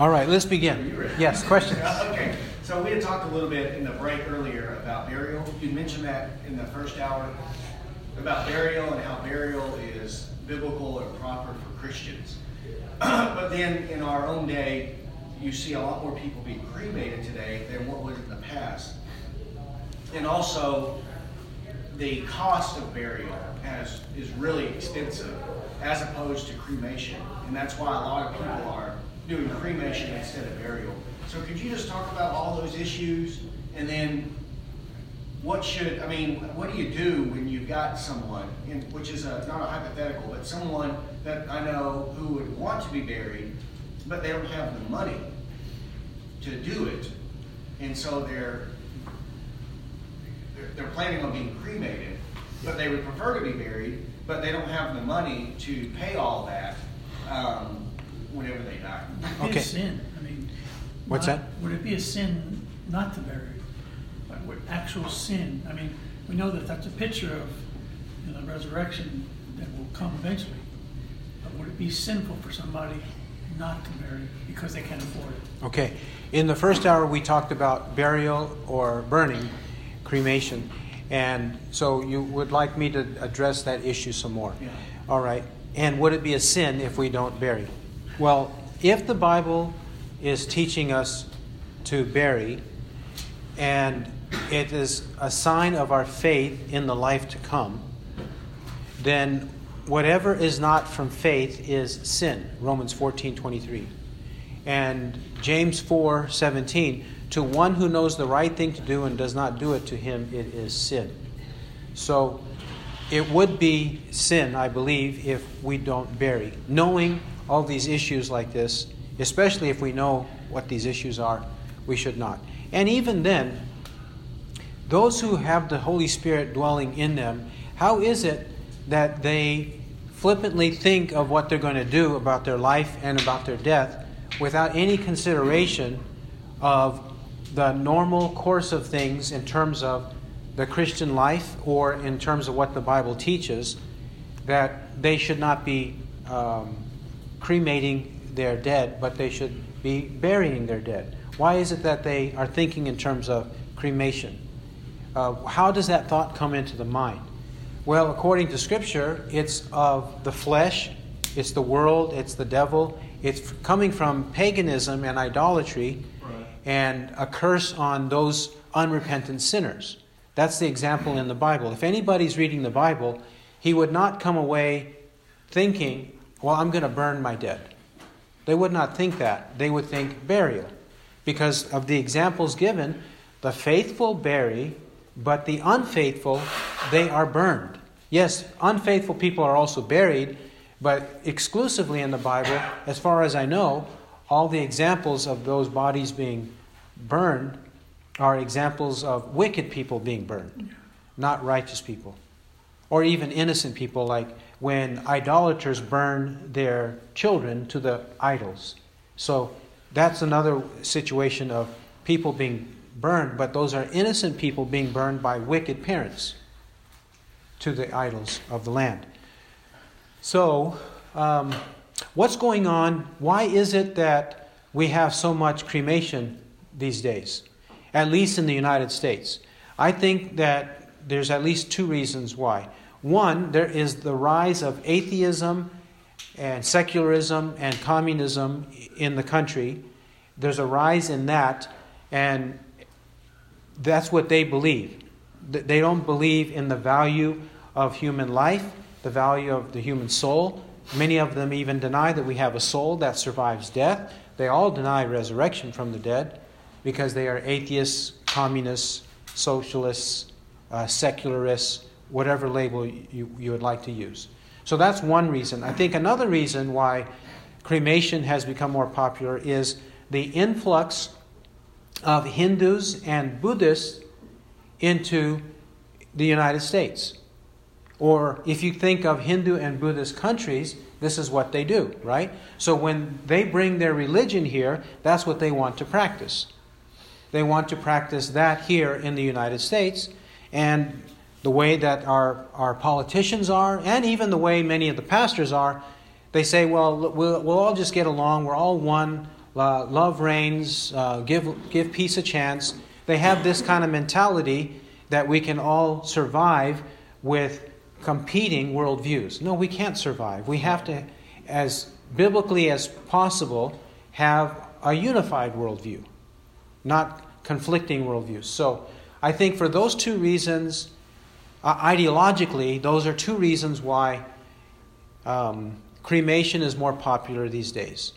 All right, let's begin. Yes, questions? Okay, so we had talked a little bit in the break earlier about burial. You mentioned that in the first hour about burial and how burial is biblical and proper for Christians. but then in our own day, you see a lot more people being cremated today than what was in the past. And also, the cost of burial has, is really extensive as opposed to cremation. And that's why a lot of people are doing cremation instead of burial. So could you just talk about all those issues and then what should, I mean, what do you do when you've got someone, in, which is a, not a hypothetical, but someone that I know who would want to be buried, but they don't have the money to do it. And so they're, they're, they're planning on being cremated, but they would prefer to be buried, but they don't have the money to pay all that um, whenever they die. Would it be Okay. a sin? I mean, What's not- that? Would it be a sin not to bury? Like, what actual sin? I mean, we know that that's a picture of you know, the resurrection that will come eventually. But would it be sinful for somebody not to bury because they can't afford it? Okay. In the first hour, we talked about burial or burning, cremation. And so you would like me to address that issue some more? Yeah. All right. And would it be a sin if we don't bury? Well, if the Bible is teaching us to bury, and it is a sign of our faith in the life to come, then whatever is not from faith is sin. Romans 14 23. And James 4 17. To one who knows the right thing to do and does not do it, to him it is sin. So it would be sin, I believe, if we don't bury. Knowing all these issues like this, especially if we know what these issues are, we should not. And even then, those who have the Holy Spirit dwelling in them, how is it that they flippantly think of what they're going to do about their life and about their death without any consideration of the normal course of things in terms of the Christian life or in terms of what the Bible teaches, that they should not be um, cremating their dead, but they should be burying their dead? Why is it that they are thinking in terms of cremation? Uh, how does that thought come into the mind? Well, according to Scripture, it's of the flesh, it's the world, it's the devil, it's coming from paganism and idolatry and a curse on those unrepentant sinners. That's the example in the Bible. If anybody's reading the Bible, he would not come away thinking, well, I'm going to burn my dead. They would not think that. They would think burial. Because of the examples given, the faithful bury, but the unfaithful, they are burned. Yes, unfaithful people are also buried, but exclusively in the Bible, as far as I know, all the examples of those bodies being burned are examples of wicked people being burned, not righteous people. Or even innocent people, like when idolaters burn their children to the idols. So that's another situation of people being burned, but those are innocent people being burned by wicked parents to the idols of the land. So, um, what's going on? Why is it that we have so much cremation these days, at least in the United States? I think that there's at least two reasons why. One, there is the rise of atheism and secularism and communism in the country. There's a rise in that, and that's what they believe. They don't believe in the value of human life, the value of the human soul. Many of them even deny that we have a soul that survives death. They all deny resurrection from the dead because they are atheists, communists, socialists, uh, secularists, whatever label you, you would like to use. So that's one reason. I think another reason why cremation has become more popular is the influx of Hindus and Buddhists into the United States. Or if you think of Hindu and Buddhist countries, this is what they do, right? So when they bring their religion here, that's what they want to practice. They want to practice that here in the United States. And the way that our, our politicians are, and even the way many of the pastors are, they say, well, we'll, we'll all just get along. We're all one. uh, love reigns, uh, give, give peace a chance. They have this kind of mentality that we can all survive with competing worldviews. No, we can't survive. We have to, as biblically as possible, have a unified worldview, not conflicting worldviews. So I think for those two reasons, uh, ideologically, those are two reasons why um, cremation is more popular these days,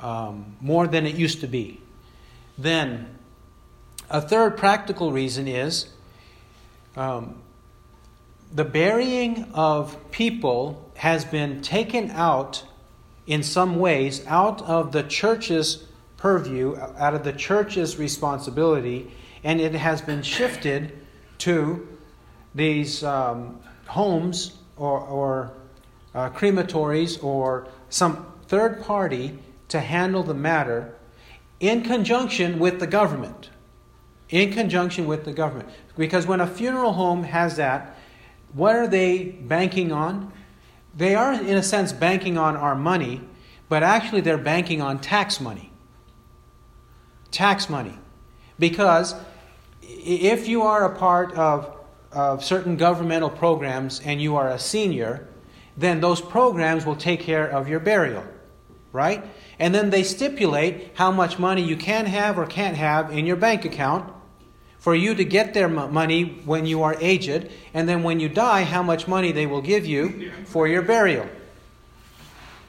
um, more than it used to be. Then, a third practical reason is um, the burying of people has been taken out in some ways out of the church's purview, out of the church's responsibility, and it has been shifted to these um, homes or, or uh, crematories or some third party to handle the matter in conjunction with the government. In conjunction with the government. Because when a funeral home has that, what are they banking on? They are, in a sense, banking on our money, but actually they're banking on tax money. Tax money. Because if you are a part of, of certain governmental programs and you are a senior, then those programs will take care of your burial, right? And then they stipulate how much money you can have or can't have in your bank account for you to get their money when you are aged, and then when you die, how much money they will give you for your burial.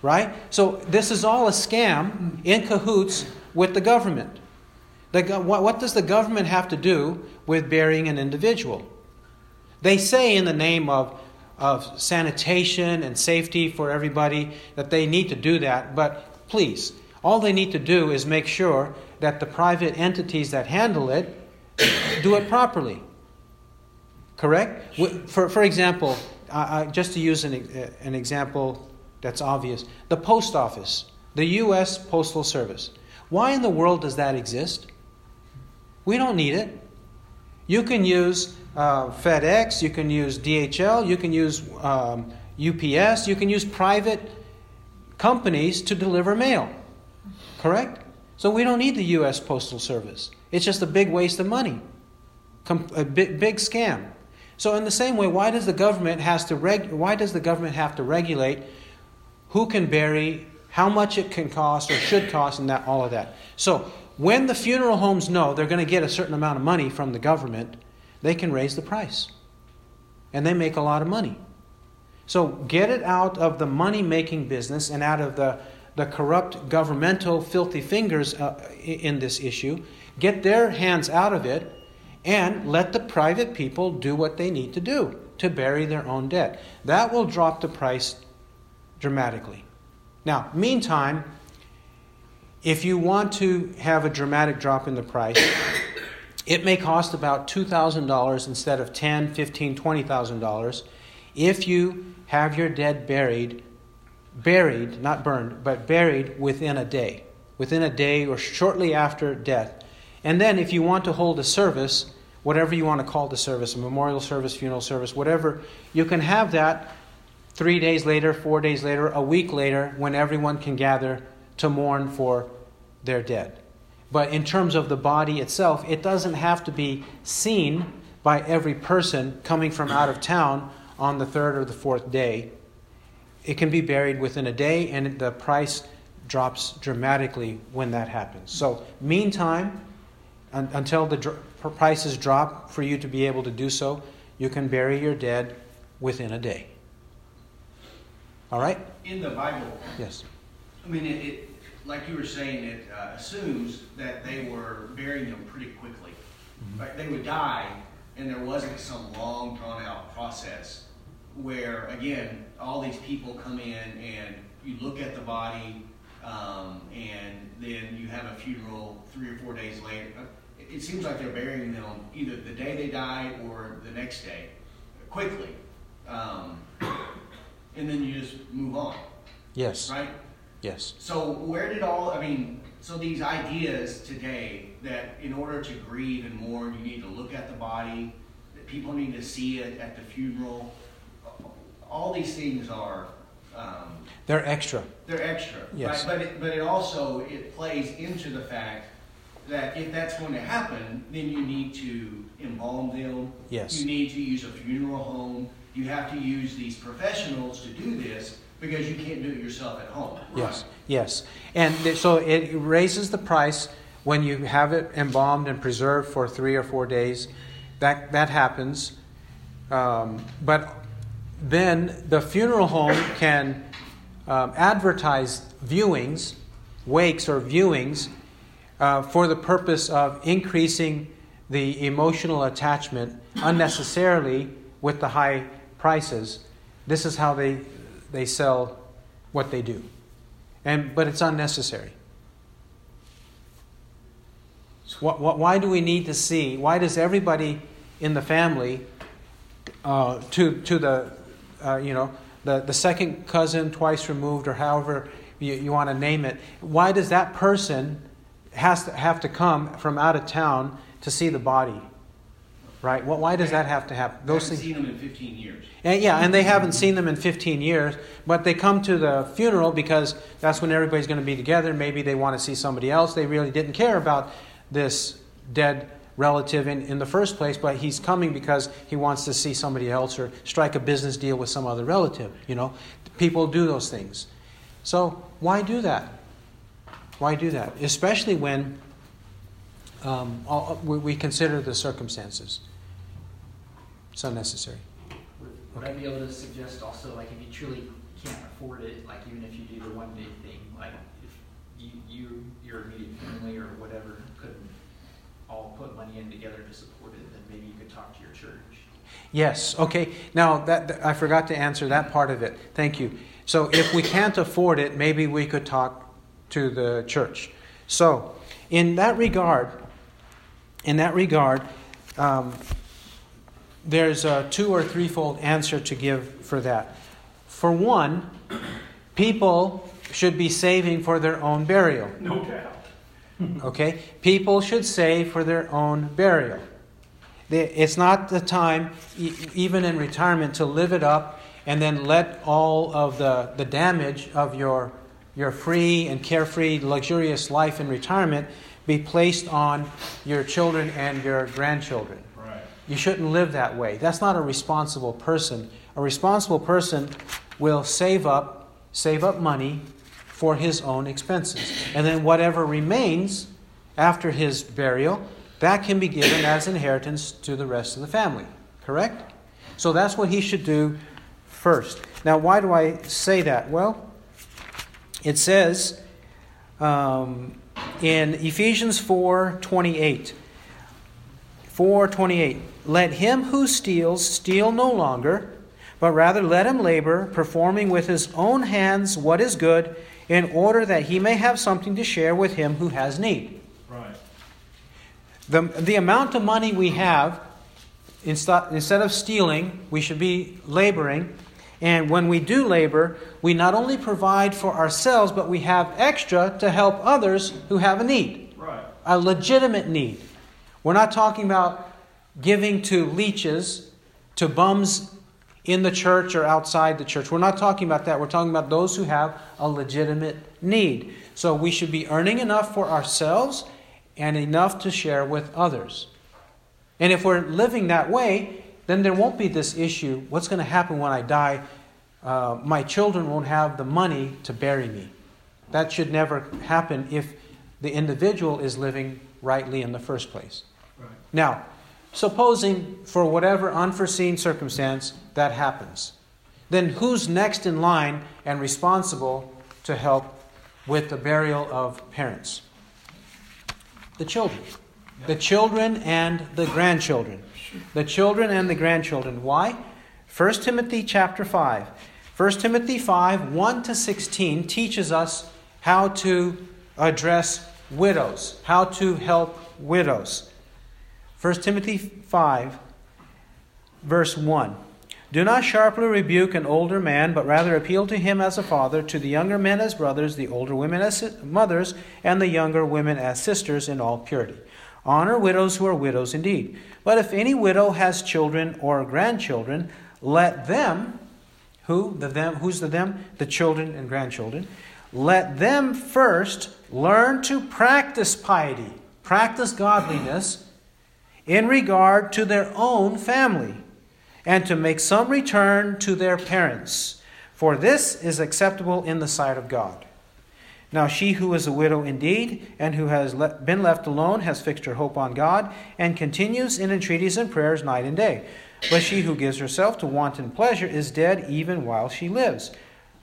Right? So this is all a scam in cahoots with the government. The, what, what does the government have to do with burying an individual? They say in the name of of sanitation and safety for everybody, that they need to do that. But please, all they need to do is make sure that the private entities that handle it do it properly. Correct? For, for example, uh, just to use an, an example that's obvious, the post office, the U.S. Postal Service. Why in the world does that exist? We don't need it. You can use uh, FedEx, you can use DHL, you can use um, UPS, you can use private companies to deliver mail. Correct? So we don't need the U.S. Postal Service. It's just a big waste of money, a big, big scam. So in the same way, why does the government has to reg- why does the government have to regulate who can bury, how much it can cost or should cost, and that all of that? So when the funeral homes know they're going to get a certain amount of money from the government, they can raise the price. And they make a lot of money. So get it out of the money making business and out of the, the corrupt governmental filthy fingers uh, in this issue. Get their hands out of it and let the private people do what they need to do to bury their own debt. That will drop the price dramatically. Now, meantime, if you want to have a dramatic drop in the price, it may cost about $2,000 instead of $10, $15, $20,000 if you have your dead buried, buried, not burned, but buried within a day, within a day or shortly after death. And then if you want to hold a service, whatever you want to call the service, a memorial service, funeral service, whatever, you can have that three days later, four days later, a week later, when everyone can gather to mourn for their dead. But in terms of the body itself, it doesn't have to be seen by every person coming from out of town on the third or the fourth day. It can be buried within a day, and the price drops dramatically when that happens. So, meantime, un- until the dr- prices drop for you to be able to do so, you can bury your dead within a day. All right? In the Bible, yes. I mean, it, it like you were saying, it uh, assumes that they were burying them pretty quickly. Mm-hmm. Right? They would die, and there wasn't some long, drawn out process where, again, all these people come in and you look at the body, um, and then you have a funeral three or four days later. Uh, it seems like they're burying them either the day they die or the next day, quickly. Um, and then you just move on. Yes. Right? Yes. So where did all I mean? So these ideas today that in order to grieve and mourn, you need to look at the body, that people need to see it at the funeral. All these things are Um, They're extra. they're extra. Yes. Right? But it, but it also it plays into the fact that if that's going to happen, then you need to embalm them. Yes. You need to use a funeral home. You have to use these professionals to do this because you can't do it yourself at home. Yes, yes. And so it raises the price when you have it embalmed and preserved for three or four days. That, that happens. Um, but then the funeral home can um, advertise viewings, wakes or viewings, uh, for the purpose of increasing the emotional attachment unnecessarily with the high prices. This is how they, they sell what they do. And, but it's unnecessary. What, what, why do we need to see? Why does everybody in the family, uh, to, to the, uh, you know, the, the second cousin twice removed, or however you, you want to name it, why does that person has to have to come from out of town to see the body? Right? Well, why does that have to happen? Those things. seen them in 15 years. And yeah, and they haven't seen them in 15 years, but they come to the funeral because that's when everybody's going to be together. Maybe they want to see somebody else. They really didn't care about this dead relative in, in the first place, but he's coming because he wants to see somebody else or strike a business deal with some other relative. You know, people do those things. So why do that? Why do that? Especially when um, all, we, we consider the circumstances. It's unnecessary. Would I be able to suggest also, like, if you truly can't afford it, like, even if you do the one day thing, like, if you, you, your immediate family or whatever couldn't all put money in together to support it, then maybe you could talk to your church. Yes. Okay. Now that that- I forgot to answer that part of it. Thank you. So if we can't afford it, maybe we could talk to the church. So in that regard, in that regard, um, there's a two or threefold answer to give for that. For one, people should be saving for their own burial. No doubt. Okay? People should save for their own burial. It's not the time, even in retirement, to live it up and then let all of the, the damage of your, your free and carefree, luxurious life in retirement be placed on your children and your grandchildren. Right. You shouldn't live that way. That's not a responsible person. A responsible person will save up, save up money for his own expenses. And then whatever remains after his burial, that can be given as inheritance to the rest of the family. Correct? So that's what he should do first. Now, why do I say that? Well, it says um, in Ephesians 4 28. 428 Let him who steals steal no longer, but rather let him labor, performing with his own hands what is good, in order that he may have something to share with him who has need. Right. The, the amount of money we have, instead, instead of stealing, we should be laboring. And when we do labor, we not only provide for ourselves, but we have extra to help others who have a need Right. a legitimate need. We're not talking about giving to leeches, to bums in the church or outside the church. We're not talking about that. We're talking about those who have a legitimate need. So we should be earning enough for ourselves and enough to share with others. And if we're living that way, then there won't be this issue what's going to happen when I die? Uh, my children won't have the money to bury me. That should never happen if the individual is living rightly in the first place. Right. Now, supposing for whatever unforeseen circumstance that happens, then who's next in line and responsible to help with the burial of parents? The children. The children and the grandchildren. The children and the grandchildren. Why? 1 Timothy chapter 5. 1 Timothy 5, 1 to 16 teaches us how to address widows, how to help widows. 1 Timothy 5, verse 1. Do not sharply rebuke an older man, but rather appeal to him as a father, to the younger men as brothers, the older women as mothers, and the younger women as sisters in all purity. Honor widows who are widows indeed. But if any widow has children or grandchildren, let them Who? The them. Who's the them? The children and grandchildren. Let them first learn to practice piety, practice godliness in regard to their own family, and to make some return to their parents. For this is acceptable in the sight of God. Now, she who is a widow indeed, and who has le- been left alone, has fixed her hope on God, and continues in entreaties and prayers night and day. But she who gives herself to wanton pleasure is dead even while she lives.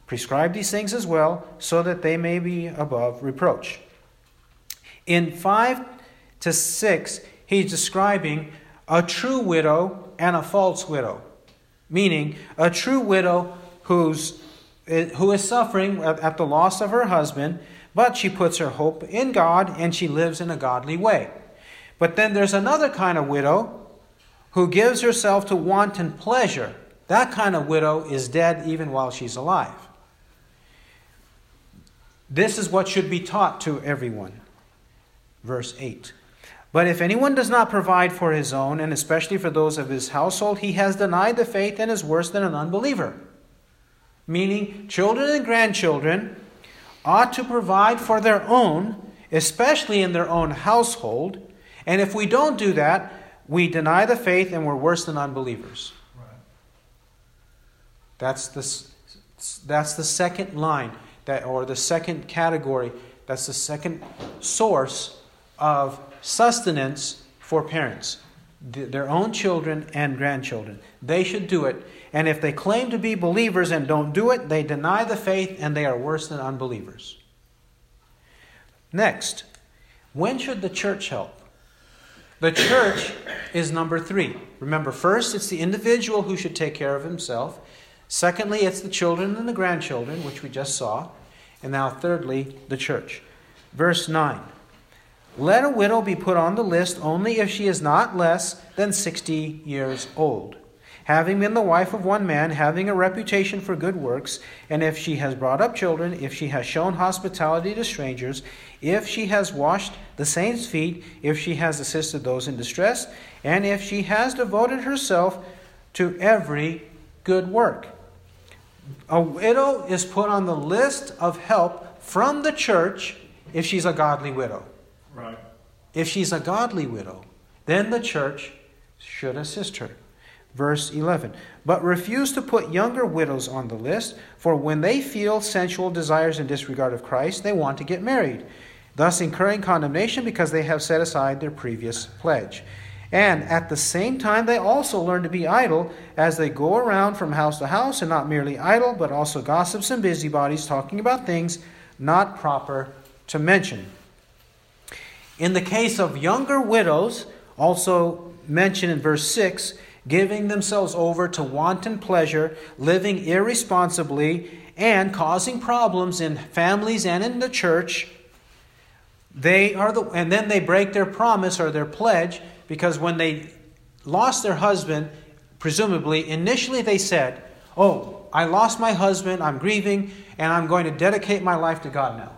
Prescribe these things as well, so that they may be above reproach. In 5 to 6, he's describing a true widow and a false widow, meaning a true widow who's who is suffering at the loss of her husband, but she puts her hope in God and she lives in a godly way. But then there's another kind of widow who gives herself to wanton pleasure. That kind of widow is dead even while she's alive. This is what should be taught to everyone. Verse 8. But if anyone does not provide for his own, and especially for those of his household, he has denied the faith and is worse than an unbeliever meaning children and grandchildren, ought to provide for their own, especially in their own household. And if we don't do that, we deny the faith and we're worse than unbelievers. Right. That's the, that's the second line, that, or the second category. That's the second source of sustenance for parents their own children and grandchildren. They should do it. And if they claim to be believers and don't do it, they deny the faith and they are worse than unbelievers. Next, when should the church help? The church is number three. Remember, first, it's the individual who should take care of himself. Secondly, it's the children and the grandchildren, which we just saw. And now, thirdly, the church. Verse 9 let a widow be put on the list only if she is not less than 60 years old, having been the wife of one man, having a reputation for good works, and if she has brought up children, if she has shown hospitality to strangers, if she has washed the saints' feet, if she has assisted those in distress, and if she has devoted herself to every good work. A widow is put on the list of help from the church if she's a godly widow. Right. If she's a godly widow, then the church should assist her. Verse 11. But refuse to put younger widows on the list, for when they feel sensual desires in disregard of Christ, they want to get married, thus incurring condemnation because they have set aside their previous pledge. And at the same time, they also learn to be idle as they go around from house to house, and not merely idle, but also gossips and busybodies, talking about things not proper to mention. In the case of younger widows, also mentioned in verse 6, giving themselves over to wanton pleasure, living irresponsibly, and causing problems in families and in the church, they are the and then they break their promise or their pledge because when they lost their husband, presumably initially they said, "Oh, I lost my husband, I'm grieving, and I'm going to dedicate my life to God now."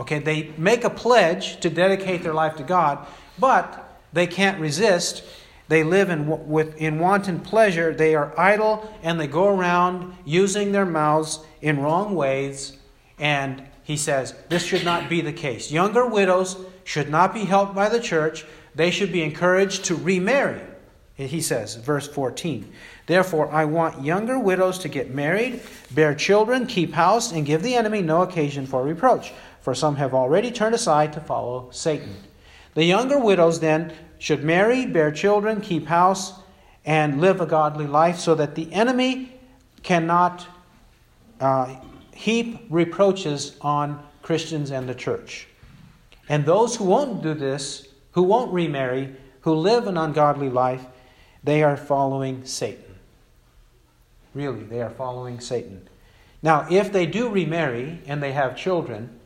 Okay, they make a pledge to dedicate their life to God, but they can't resist. They live in, with, in wanton pleasure. They are idle and they go around using their mouths in wrong ways. And he says this should not be the case. Younger widows should not be helped by the church. They should be encouraged to remarry. He says, verse 14. Therefore, I want younger widows to get married, bear children, keep house, and give the enemy no occasion for reproach for some have already turned aside to follow Satan. The younger widows then should marry, bear children, keep house, and live a godly life so that the enemy cannot uh, heap reproaches on Christians and the church. And those who won't do this, who won't remarry, who live an ungodly life, they are following Satan. Really, they are following Satan. Now, if they do remarry and they have children,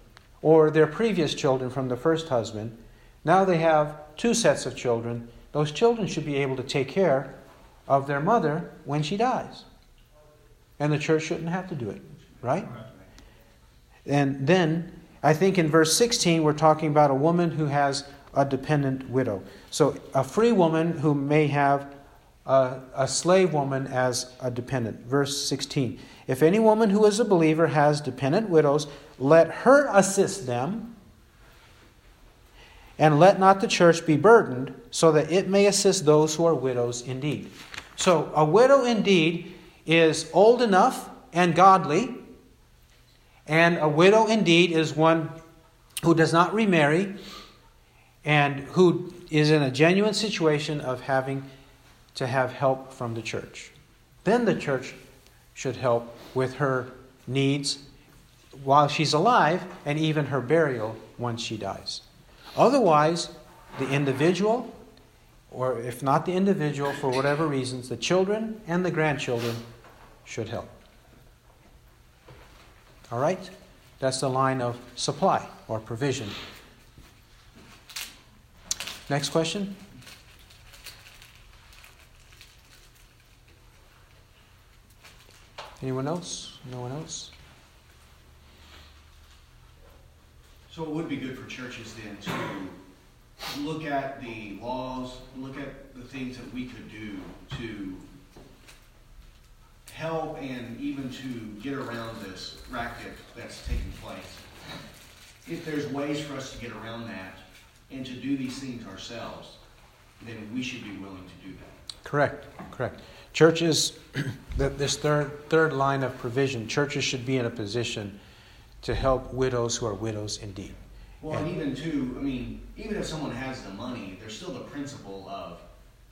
or their previous children from the first husband. Now they have two sets of children. Those children should be able to take care of their mother when she dies. And the church shouldn't have to do it, right? And then I think in verse 16 we're talking about a woman who has a dependent widow. So a free woman who may have a, a slave woman as a dependent. Verse 16 If any woman who is a believer has dependent widows, let her assist them, and let not the church be burdened, so that it may assist those who are widows indeed. So, a widow indeed is old enough and godly, and a widow indeed is one who does not remarry and who is in a genuine situation of having to have help from the church. Then the church should help with her needs while she's alive and even her burial once she dies. Otherwise, the individual, or if not the individual, for whatever reasons, the children and the grandchildren should help. All right? That's the line of supply or provision. Next question. Anyone else? No one else? So it would be good for churches then to look at the laws, look at the things that we could do to help and even to get around this racket that's taking place. If there's ways for us to get around that and to do these things ourselves, then we should be willing to do that. Correct, correct. Churches, this third, third line of provision, churches should be in a position to help widows who are widows indeed. Well, and even too, I mean, even if someone has the money, there's still the principle of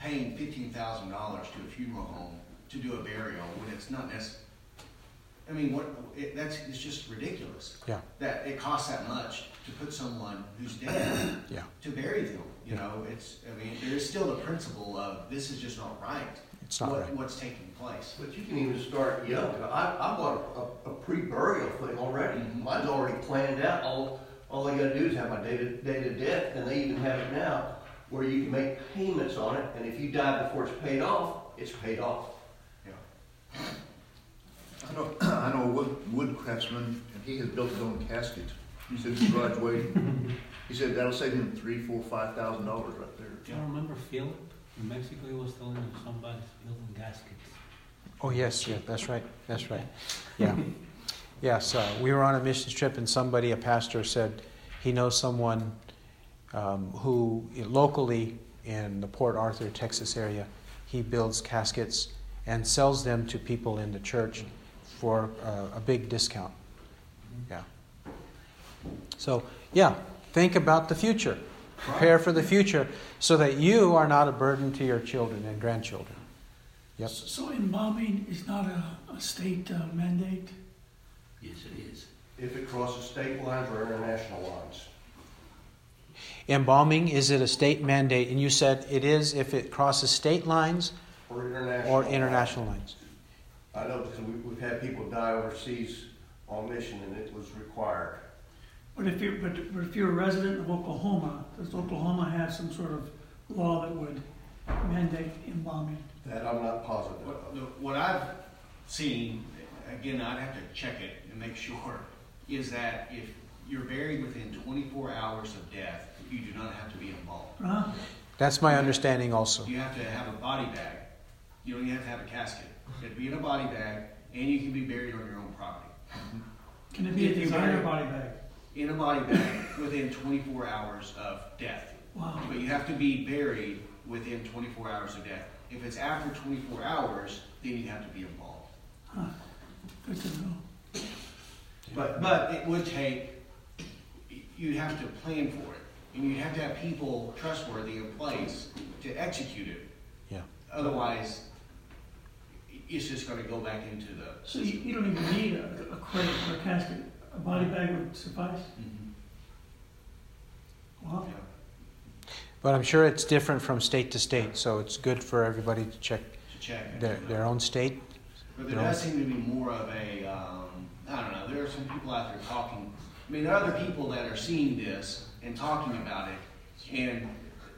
paying fifteen thousand dollars to a funeral home to do a burial when it's not necessary. I mean, what it, that's it's just ridiculous. Yeah. That it costs that much to put someone who's dead. yeah. To bury them, you yeah. know, it's. I mean, there is still the principle of this is just not right. It's not what, right. What's taking place? But you can even start young. I, I bought a, a, a pre-burial thing already. Mm-hmm. Mine's already planned out. All all I got to do is have my date of, date of death, and they even have it now where you can make payments on it, and if you die before it's paid off, it's paid off. Yeah. I know, I know a wood, wood craftsman, and he has built his own casket. He's in his garage waiting. He said that'll save him three, four, five thousand dollars right there. I remember Philip in Mexico. He was telling me somebody's building gaskets. Oh yes, yeah, that's right, that's right. Yeah, yes. Uh, we were on a mission trip, and somebody, a pastor, said he knows someone um, who locally in the Port Arthur, Texas area, he builds caskets and sells them to people in the church for uh, a big discount. Yeah. So, yeah, think about the future. Prepare for the future so that you are not a burden to your children and grandchildren. Yep. So, embalming is not a, a state uh, mandate? Yes, it is. If it crosses state lines or international lines. Embalming, is it a state mandate? And you said it is if it crosses state lines or international, or international lines. I know because we, we've had people die overseas on mission and it was required. But if you're, but, but if you're a resident of Oklahoma, does Oklahoma have some sort of law that would mandate embalming? That I'm not positive. What, what I've seen, again, I'd have to check it and make sure, is that if you're buried within 24 hours of death, you do not have to be embalmed. Uh-huh. That's my understanding also. You have to have a body bag. You don't even have to have a casket. You have to be in a body bag, and you can be buried on your own property. Can it be a designer body bag? In a body bag within 24 hours of death. Wow. But you have to be buried within 24 hours of death. If it's after 24 hours, then you have to be involved. Huh. Good to know. But but it would take. you'd have to plan for it, and you'd have to have people trustworthy in place to execute it. Yeah. Otherwise, it's just going to go back into the. So you, you don't even need a, a crate or a casket. A body bag would suffice. Mhm. Wow. Yeah. But I'm sure it's different from state to state, so it's good for everybody to check To check. their, their own state. But there does seem to be more of a, um, I don't know, there are some people out there talking. I mean, there are other people that are seeing this and talking about it, and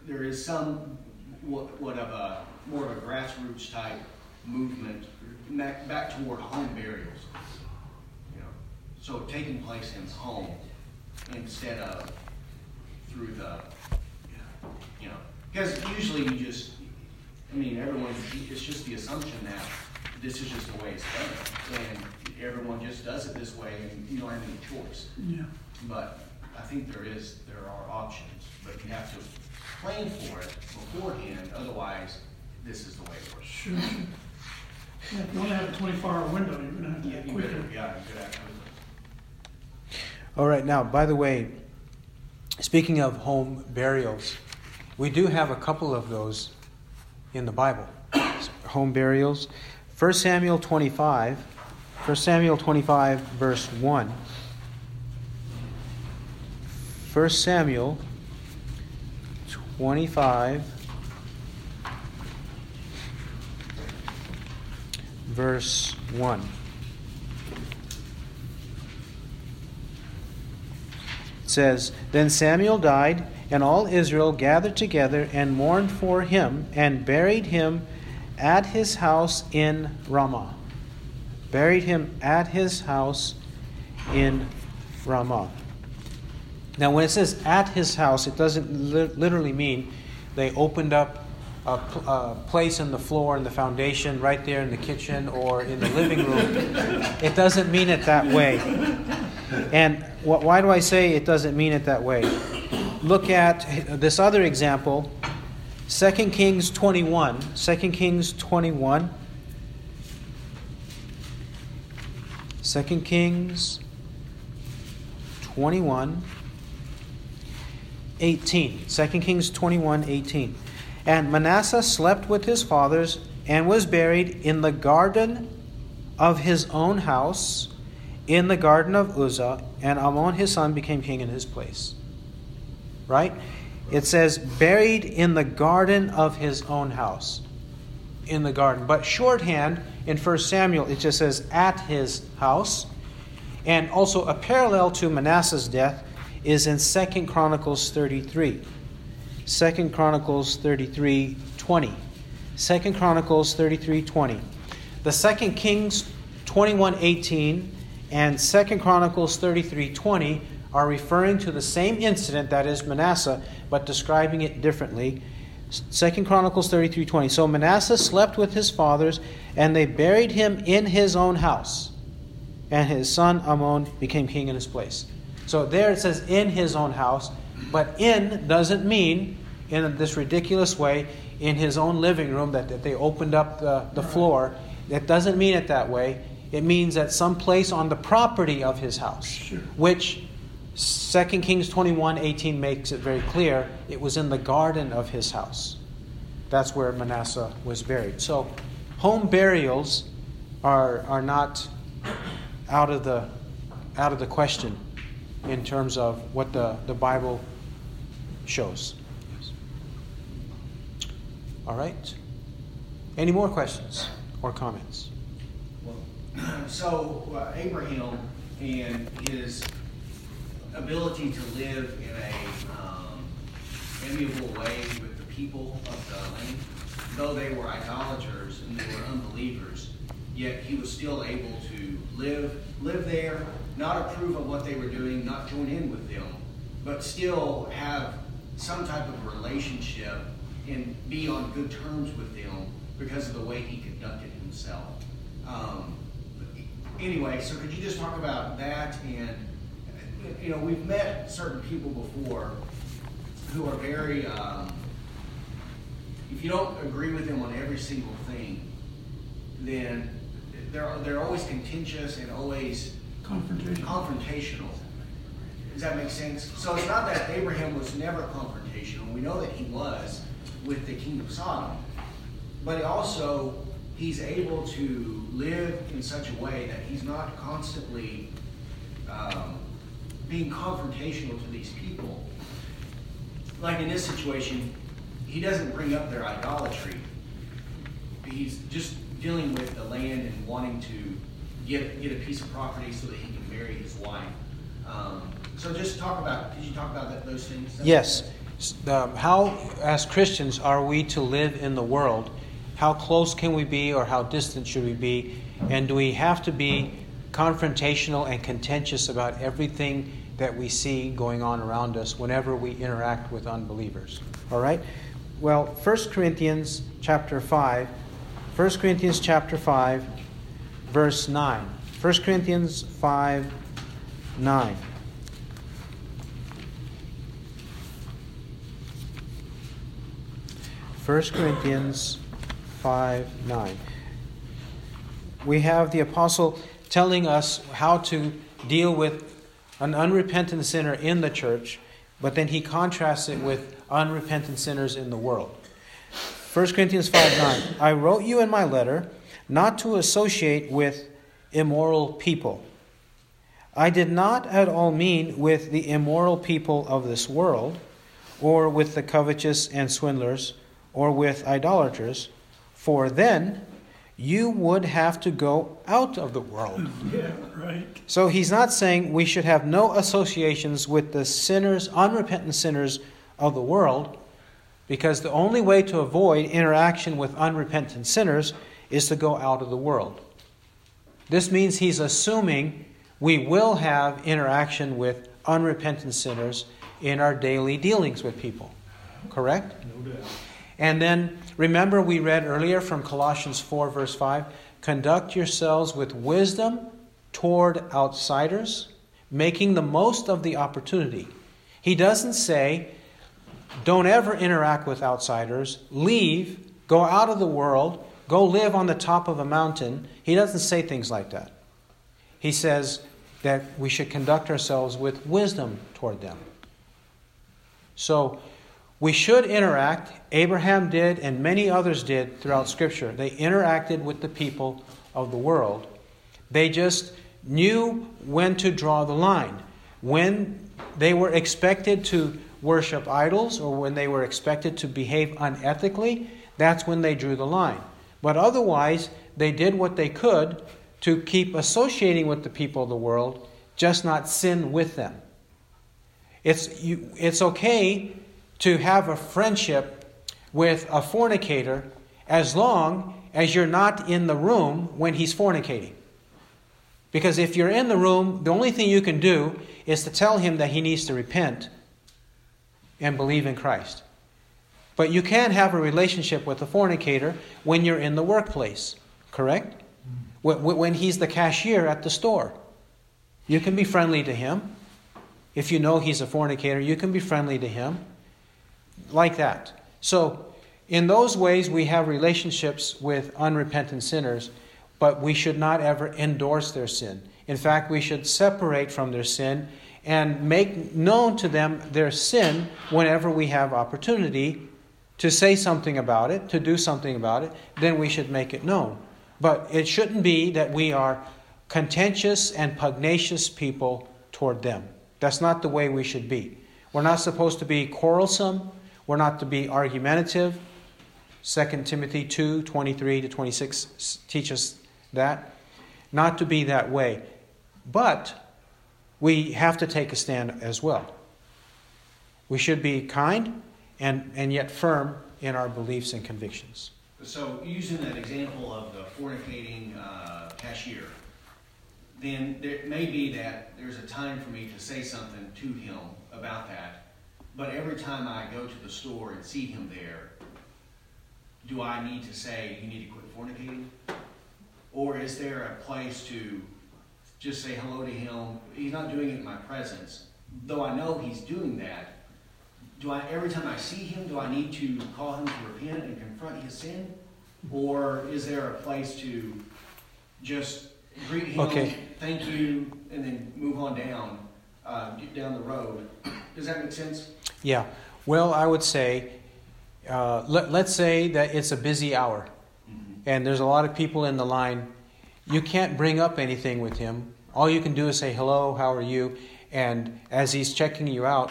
there is some, what, what of a, more of a grassroots type movement back, back toward home burials. So taking place in home instead of through the, you know, because usually you just, I mean, everyone, it's just the assumption that this is just the way it's done. And everyone just does it this way and you don't have any choice. Yeah. But I think there is, there are options, but you have to plan for it beforehand, otherwise, this is the way it works. Sure. Yeah, if you only have a twenty-four hour window, you're gonna have to Yeah, act you quicker. better, yeah, you could actually. All right, now, by the way, speaking of home burials, we do have a couple of those in the Bible. Home burials. 1 Samuel 25, 1 Samuel 25, verse 1. 1 Samuel 25, verse 1. Says, Then Samuel died, and all Israel gathered together and mourned for him, and buried him at his house in Ramah. Buried him at his house in Ramah. Now, when it says at his house, it doesn't li- literally mean they opened up a, pl- a place in the floor and the foundation right there in the kitchen or in the living room. it doesn't mean it that way. And wh- why do I say it doesn't mean it that way? Look at this other example, 2 Kings 21. 2 Kings 21. 2 Kings 21. 18. 2 Kings 21 18. And Manasseh slept with his fathers and was buried in the garden of his own house, in the garden of Uzzah, and Amon his son became king in his place. Right? It says, buried in the garden of his own house. In the garden. But shorthand, in 1 Samuel, it just says, at his house. And also a parallel to Manasseh's death is in 2 Chronicles 33. 2 Chronicles 33 20. 2 Chronicles 33 20. The 2 Kings 21 18 and 2 Chronicles 33 20 are referring to the same incident, that is Manasseh, but describing it differently. 2 Chronicles 33 20. So Manasseh slept with his fathers, and they buried him in his own house, and his son Amon became king in his place. So there it says in his own house, but in doesn't mean in this ridiculous way in his own living room that, that they opened up the, the floor. It doesn't mean it that way. It means that some place on the property of his house, Sure. which 2 Kings 21 18 makes it very clear it was in the garden of his house. That's where Manasseh was buried. So home burials are, are not out of the out of the question in terms of what the, the Bible shows. All right. Any more questions or comments? Well, so uh, Abraham and his ability to live in a um, amiable way with the people of the land, though they were idolaters and they were unbelievers, yet he was still able to live live there, not approve of what they were doing, not join in with them, but still have some type of relationship and be on good terms with them because of the way he conducted himself. Um, anyway, so could you just talk about that? And you know, we've met certain people before who are very. Um, if you don't agree with them on every single thing, then they're they're always contentious and always Confrontation. confrontational. Does that make sense? So it's not that Abraham was never confrontational. We know that he was with the king of Sodom. But also, he's able to live in such a way that he's not constantly um, being confrontational to these people. Like in this situation, he doesn't bring up their idolatry. He's just dealing with the land and wanting to get get a piece of property so that he can marry his wife. Um, so just talk about. Did you talk about that, those things? Yes. Um, how, as Christians, are we to live in the world? How close can we be, or how distant should we be? And do we have to be confrontational and contentious about everything that we see going on around us whenever we interact with unbelievers? All right? well, 1 Corinthians chapter 5, 1 Corinthians chapter 5, verse 9. 1 Corinthians 5, 9. First Corinthians 5 9. We have the apostle telling us how to deal with an unrepentant sinner in the church, but then he contrasts it with unrepentant sinners in the world. 1 Corinthians 5 9. I wrote you in my letter not to associate with immoral people. I did not at all mean with the immoral people of this world, or with the covetous and swindlers, or with idolaters, for then you would have to go out of the world. Yeah, right. So he's not saying we should have no associations with the sinners, unrepentant sinners of the world, because the only way to avoid interaction with unrepentant sinners is to go out of the world. This means he's assuming we will have interaction with unrepentant sinners in our daily dealings with people. Correct? No doubt. And then remember, we read earlier from Colossians 4, verse 5 conduct yourselves with wisdom toward outsiders, making the most of the opportunity. He doesn't say, don't ever interact with outsiders, leave, go out of the world, go live on the top of a mountain. He doesn't say things like that. He says that we should conduct ourselves with wisdom toward them. So, we should interact. Abraham did, and many others did throughout Scripture. They interacted with the people of the world. They just knew when to draw the line. When they were expected to worship idols or when they were expected to behave unethically, that's when they drew the line. But otherwise, they did what they could to keep associating with the people of the world, just not sin with them. It's, you, it's okay to have a friendship with a fornicator as long as you're not in the room when he's fornicating. Because if you're in the room, the only thing you can do is to tell him that he needs to repent and believe in Christ. But you can have a relationship with a fornicator when you're in the workplace, correct? When he's the cashier at the store. You can be friendly to him. If you know he's a fornicator, you can be friendly to him like that. So, in those ways, we have relationships with unrepentant sinners, but we should not ever endorse their sin. In fact, we should separate from their sin and make known to them their sin whenever we have opportunity to say something about it, to do something about it, then we should make it known. But it shouldn't be that we are contentious and pugnacious people toward them. That's not the way we should be. We're not supposed to be quarrelsome we're not to be argumentative. 2 Timothy 2 23 to 26 teaches that. Not to be that way. But we have to take a stand as well. We should be kind and, and yet firm in our beliefs and convictions. So, using that example of the fornicating uh, cashier, then it may be that there's a time for me to say something to him about that but every time I go to the store and see him there, do I need to say, you need to quit fornicating? Or is there a place to just say hello to him? He's not doing it in my presence. Though I know he's doing that, do I every time I see him, do I need to call him to repent and confront his sin? Or is there a place to just greet him, okay. thank you, and then move on down, uh, down the road? Does that make sense? Yeah. Well, I would say, uh, let, let's say that it's a busy hour mm-hmm. and there's a lot of people in the line. You can't bring up anything with him. All you can do is say, hello, how are you? And as he's checking you out,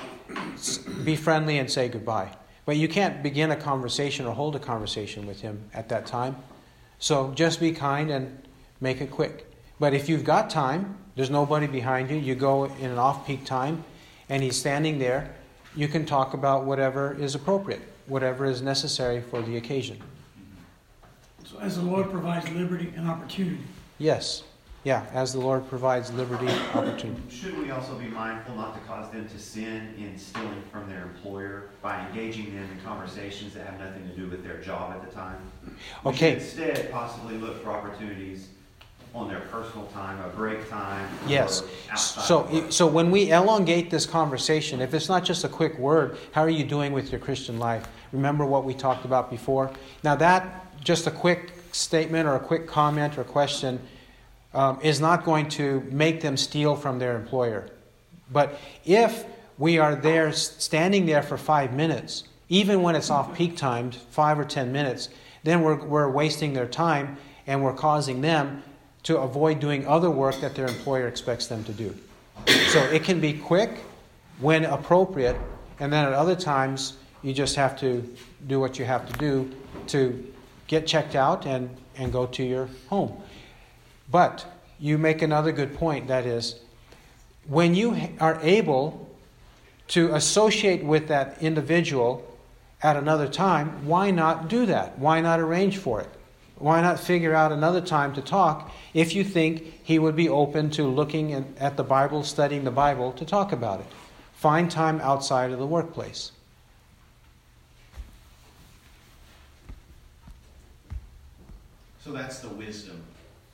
be friendly and say goodbye. But you can't begin a conversation or hold a conversation with him at that time. So just be kind and make it quick. But if you've got time, there's nobody behind you, you go in an off peak time, and he's standing there, you can talk about whatever is appropriate, whatever is necessary for the occasion. So as the Lord provides liberty and opportunity. Yes. Yeah, as the Lord provides liberty, opportunity. Should we also be mindful not to cause them to sin in stealing from their employer by engaging them in conversations that have nothing to do with their job at the time? Okay. Instead, possibly look for opportunities on their personal time, a break time. Yes. So, so when we elongate this conversation, if it's not just a quick word, how are you doing with your Christian life? Remember what we talked about before? Now, that, just a quick statement or a quick comment or question, um, is not going to make them steal from their employer. But if we are there, standing there for five minutes, even when it's off peak time, five or ten minutes, then we're, we're wasting their time and we're causing them to avoid doing other work that their employer expects them to do. So it can be quick when appropriate, and then at other times, you just have to do what you have to do to get checked out and, and go to your home. But you make another good point that is, when you are able to associate with that individual at another time, why not do that? Why not arrange for it? Why not figure out another time to talk if you think he would be open to looking at the Bible, studying the Bible, to talk about it? Find time outside of the workplace. So that's the wisdom.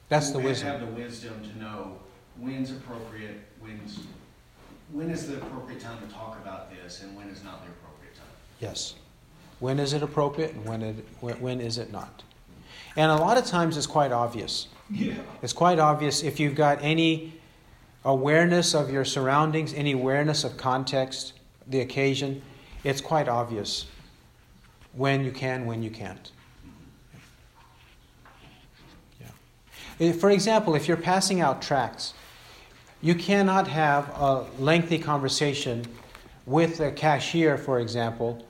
That's the wisdom. have the wisdom to know when's appropriate, when's, when is the appropriate time to talk about this, and when is not the appropriate time. Yes. When is it appropriate and when, it, when, when is it not? And a lot of times it's quite obvious. Yeah. It's quite obvious if you've got any awareness of your surroundings, any awareness of context, the occasion, it's quite obvious when you can, when you can't. Yeah. If- For example, if you're passing out tracts, you cannot have a lengthy conversation with a cashier, for example,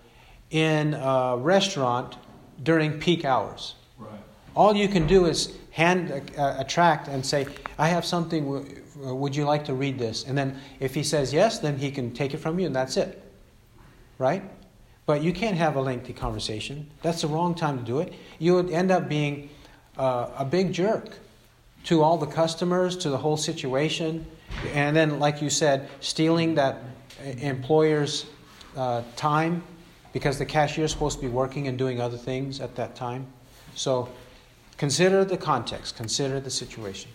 in a restaurant during peak hours. Right. All you can do is hand a, a, tract and say, I have something, w- would you like to read this? And then if he says yes, then he can take it from you and that's it. Right? But you can't have a lengthy conversation. That's the wrong time to do it. You would end up being uh, a big jerk to all the customers, to the whole situation. And then, like you said, stealing that employer's uh, time because the cashier is supposed to be working and doing other things at that time. So consider the context, consider the situation.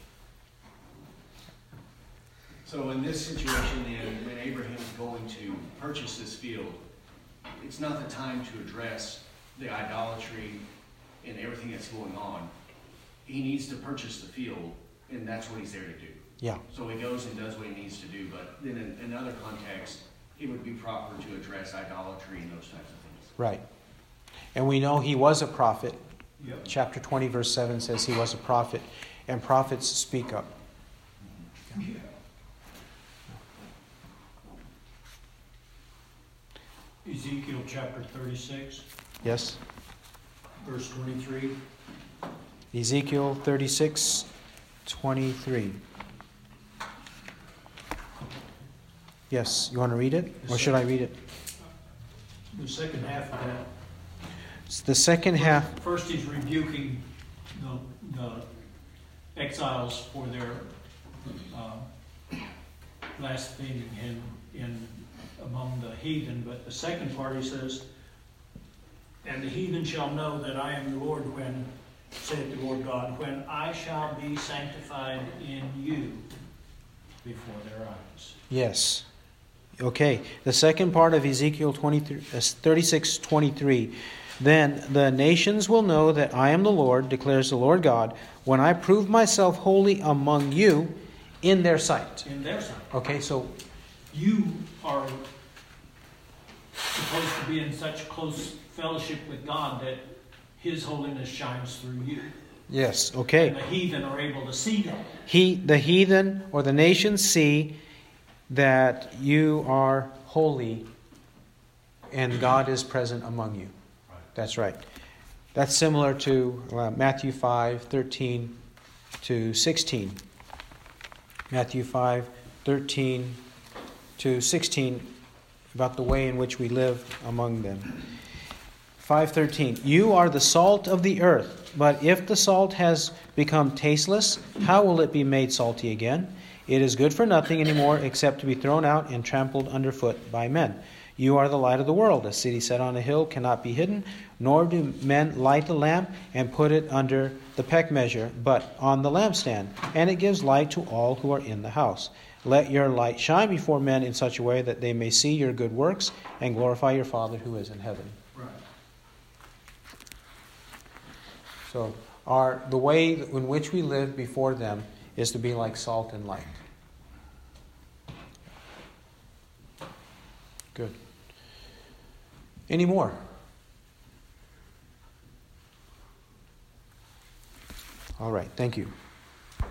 So in this situation then, when Abraham is going to purchase this field, it's not the time to address the idolatry and everything that's going on. He needs to purchase the field, and that's what he's there to do. Yeah, So he goes and does what he needs to do, but then in, in other contexts, it would be proper to address idolatry and those types of things. right. And we know he was a prophet. Yep. Chapter 20, verse 7 says he was a prophet, and prophets speak up. Ezekiel chapter thirty-six, Yes? verse twenty-three. Ezekiel 36, 23. Yes, you want to read it? Or should I read it? The second half of that. It's the second half. First, he's rebuking the, the exiles for their um, blaspheming him in among the heathen. But the second part, he says, "And the heathen shall know that I am the Lord when, saith the Lord God, when I shall be sanctified in you before their eyes." Yes. Okay. The second part of Ezekiel 23, uh, 36 23. Then the nations will know that I am the Lord, declares the Lord God, when I prove myself holy among you in their sight. In their sight. Okay, so you are supposed to be in such close fellowship with God that His holiness shines through you. yes, And okay. the heathen are able to see that. He the heathen or the nations see that you are holy and God is present among you. That's right. That's similar to uh, Matthew 5 13 to 16. Matthew 5 13 to 16 about the way in which we live among them. 513. You are the salt of the earth, but if the salt has become tasteless, how will it be made salty again? It is good for nothing anymore except to be thrown out and trampled underfoot by men. You are the light of the world. A city set on a hill cannot be hidden, nor do men light a lamp and put it under the peck measure, but on the lampstand, and it gives light to all who are in the house. Let your light shine before men in such a way that they may see your good works and glorify your Father who is in heaven. Right. So, our the way in which we live before them is to be like salt and light. Good. Any more? All right, thank you.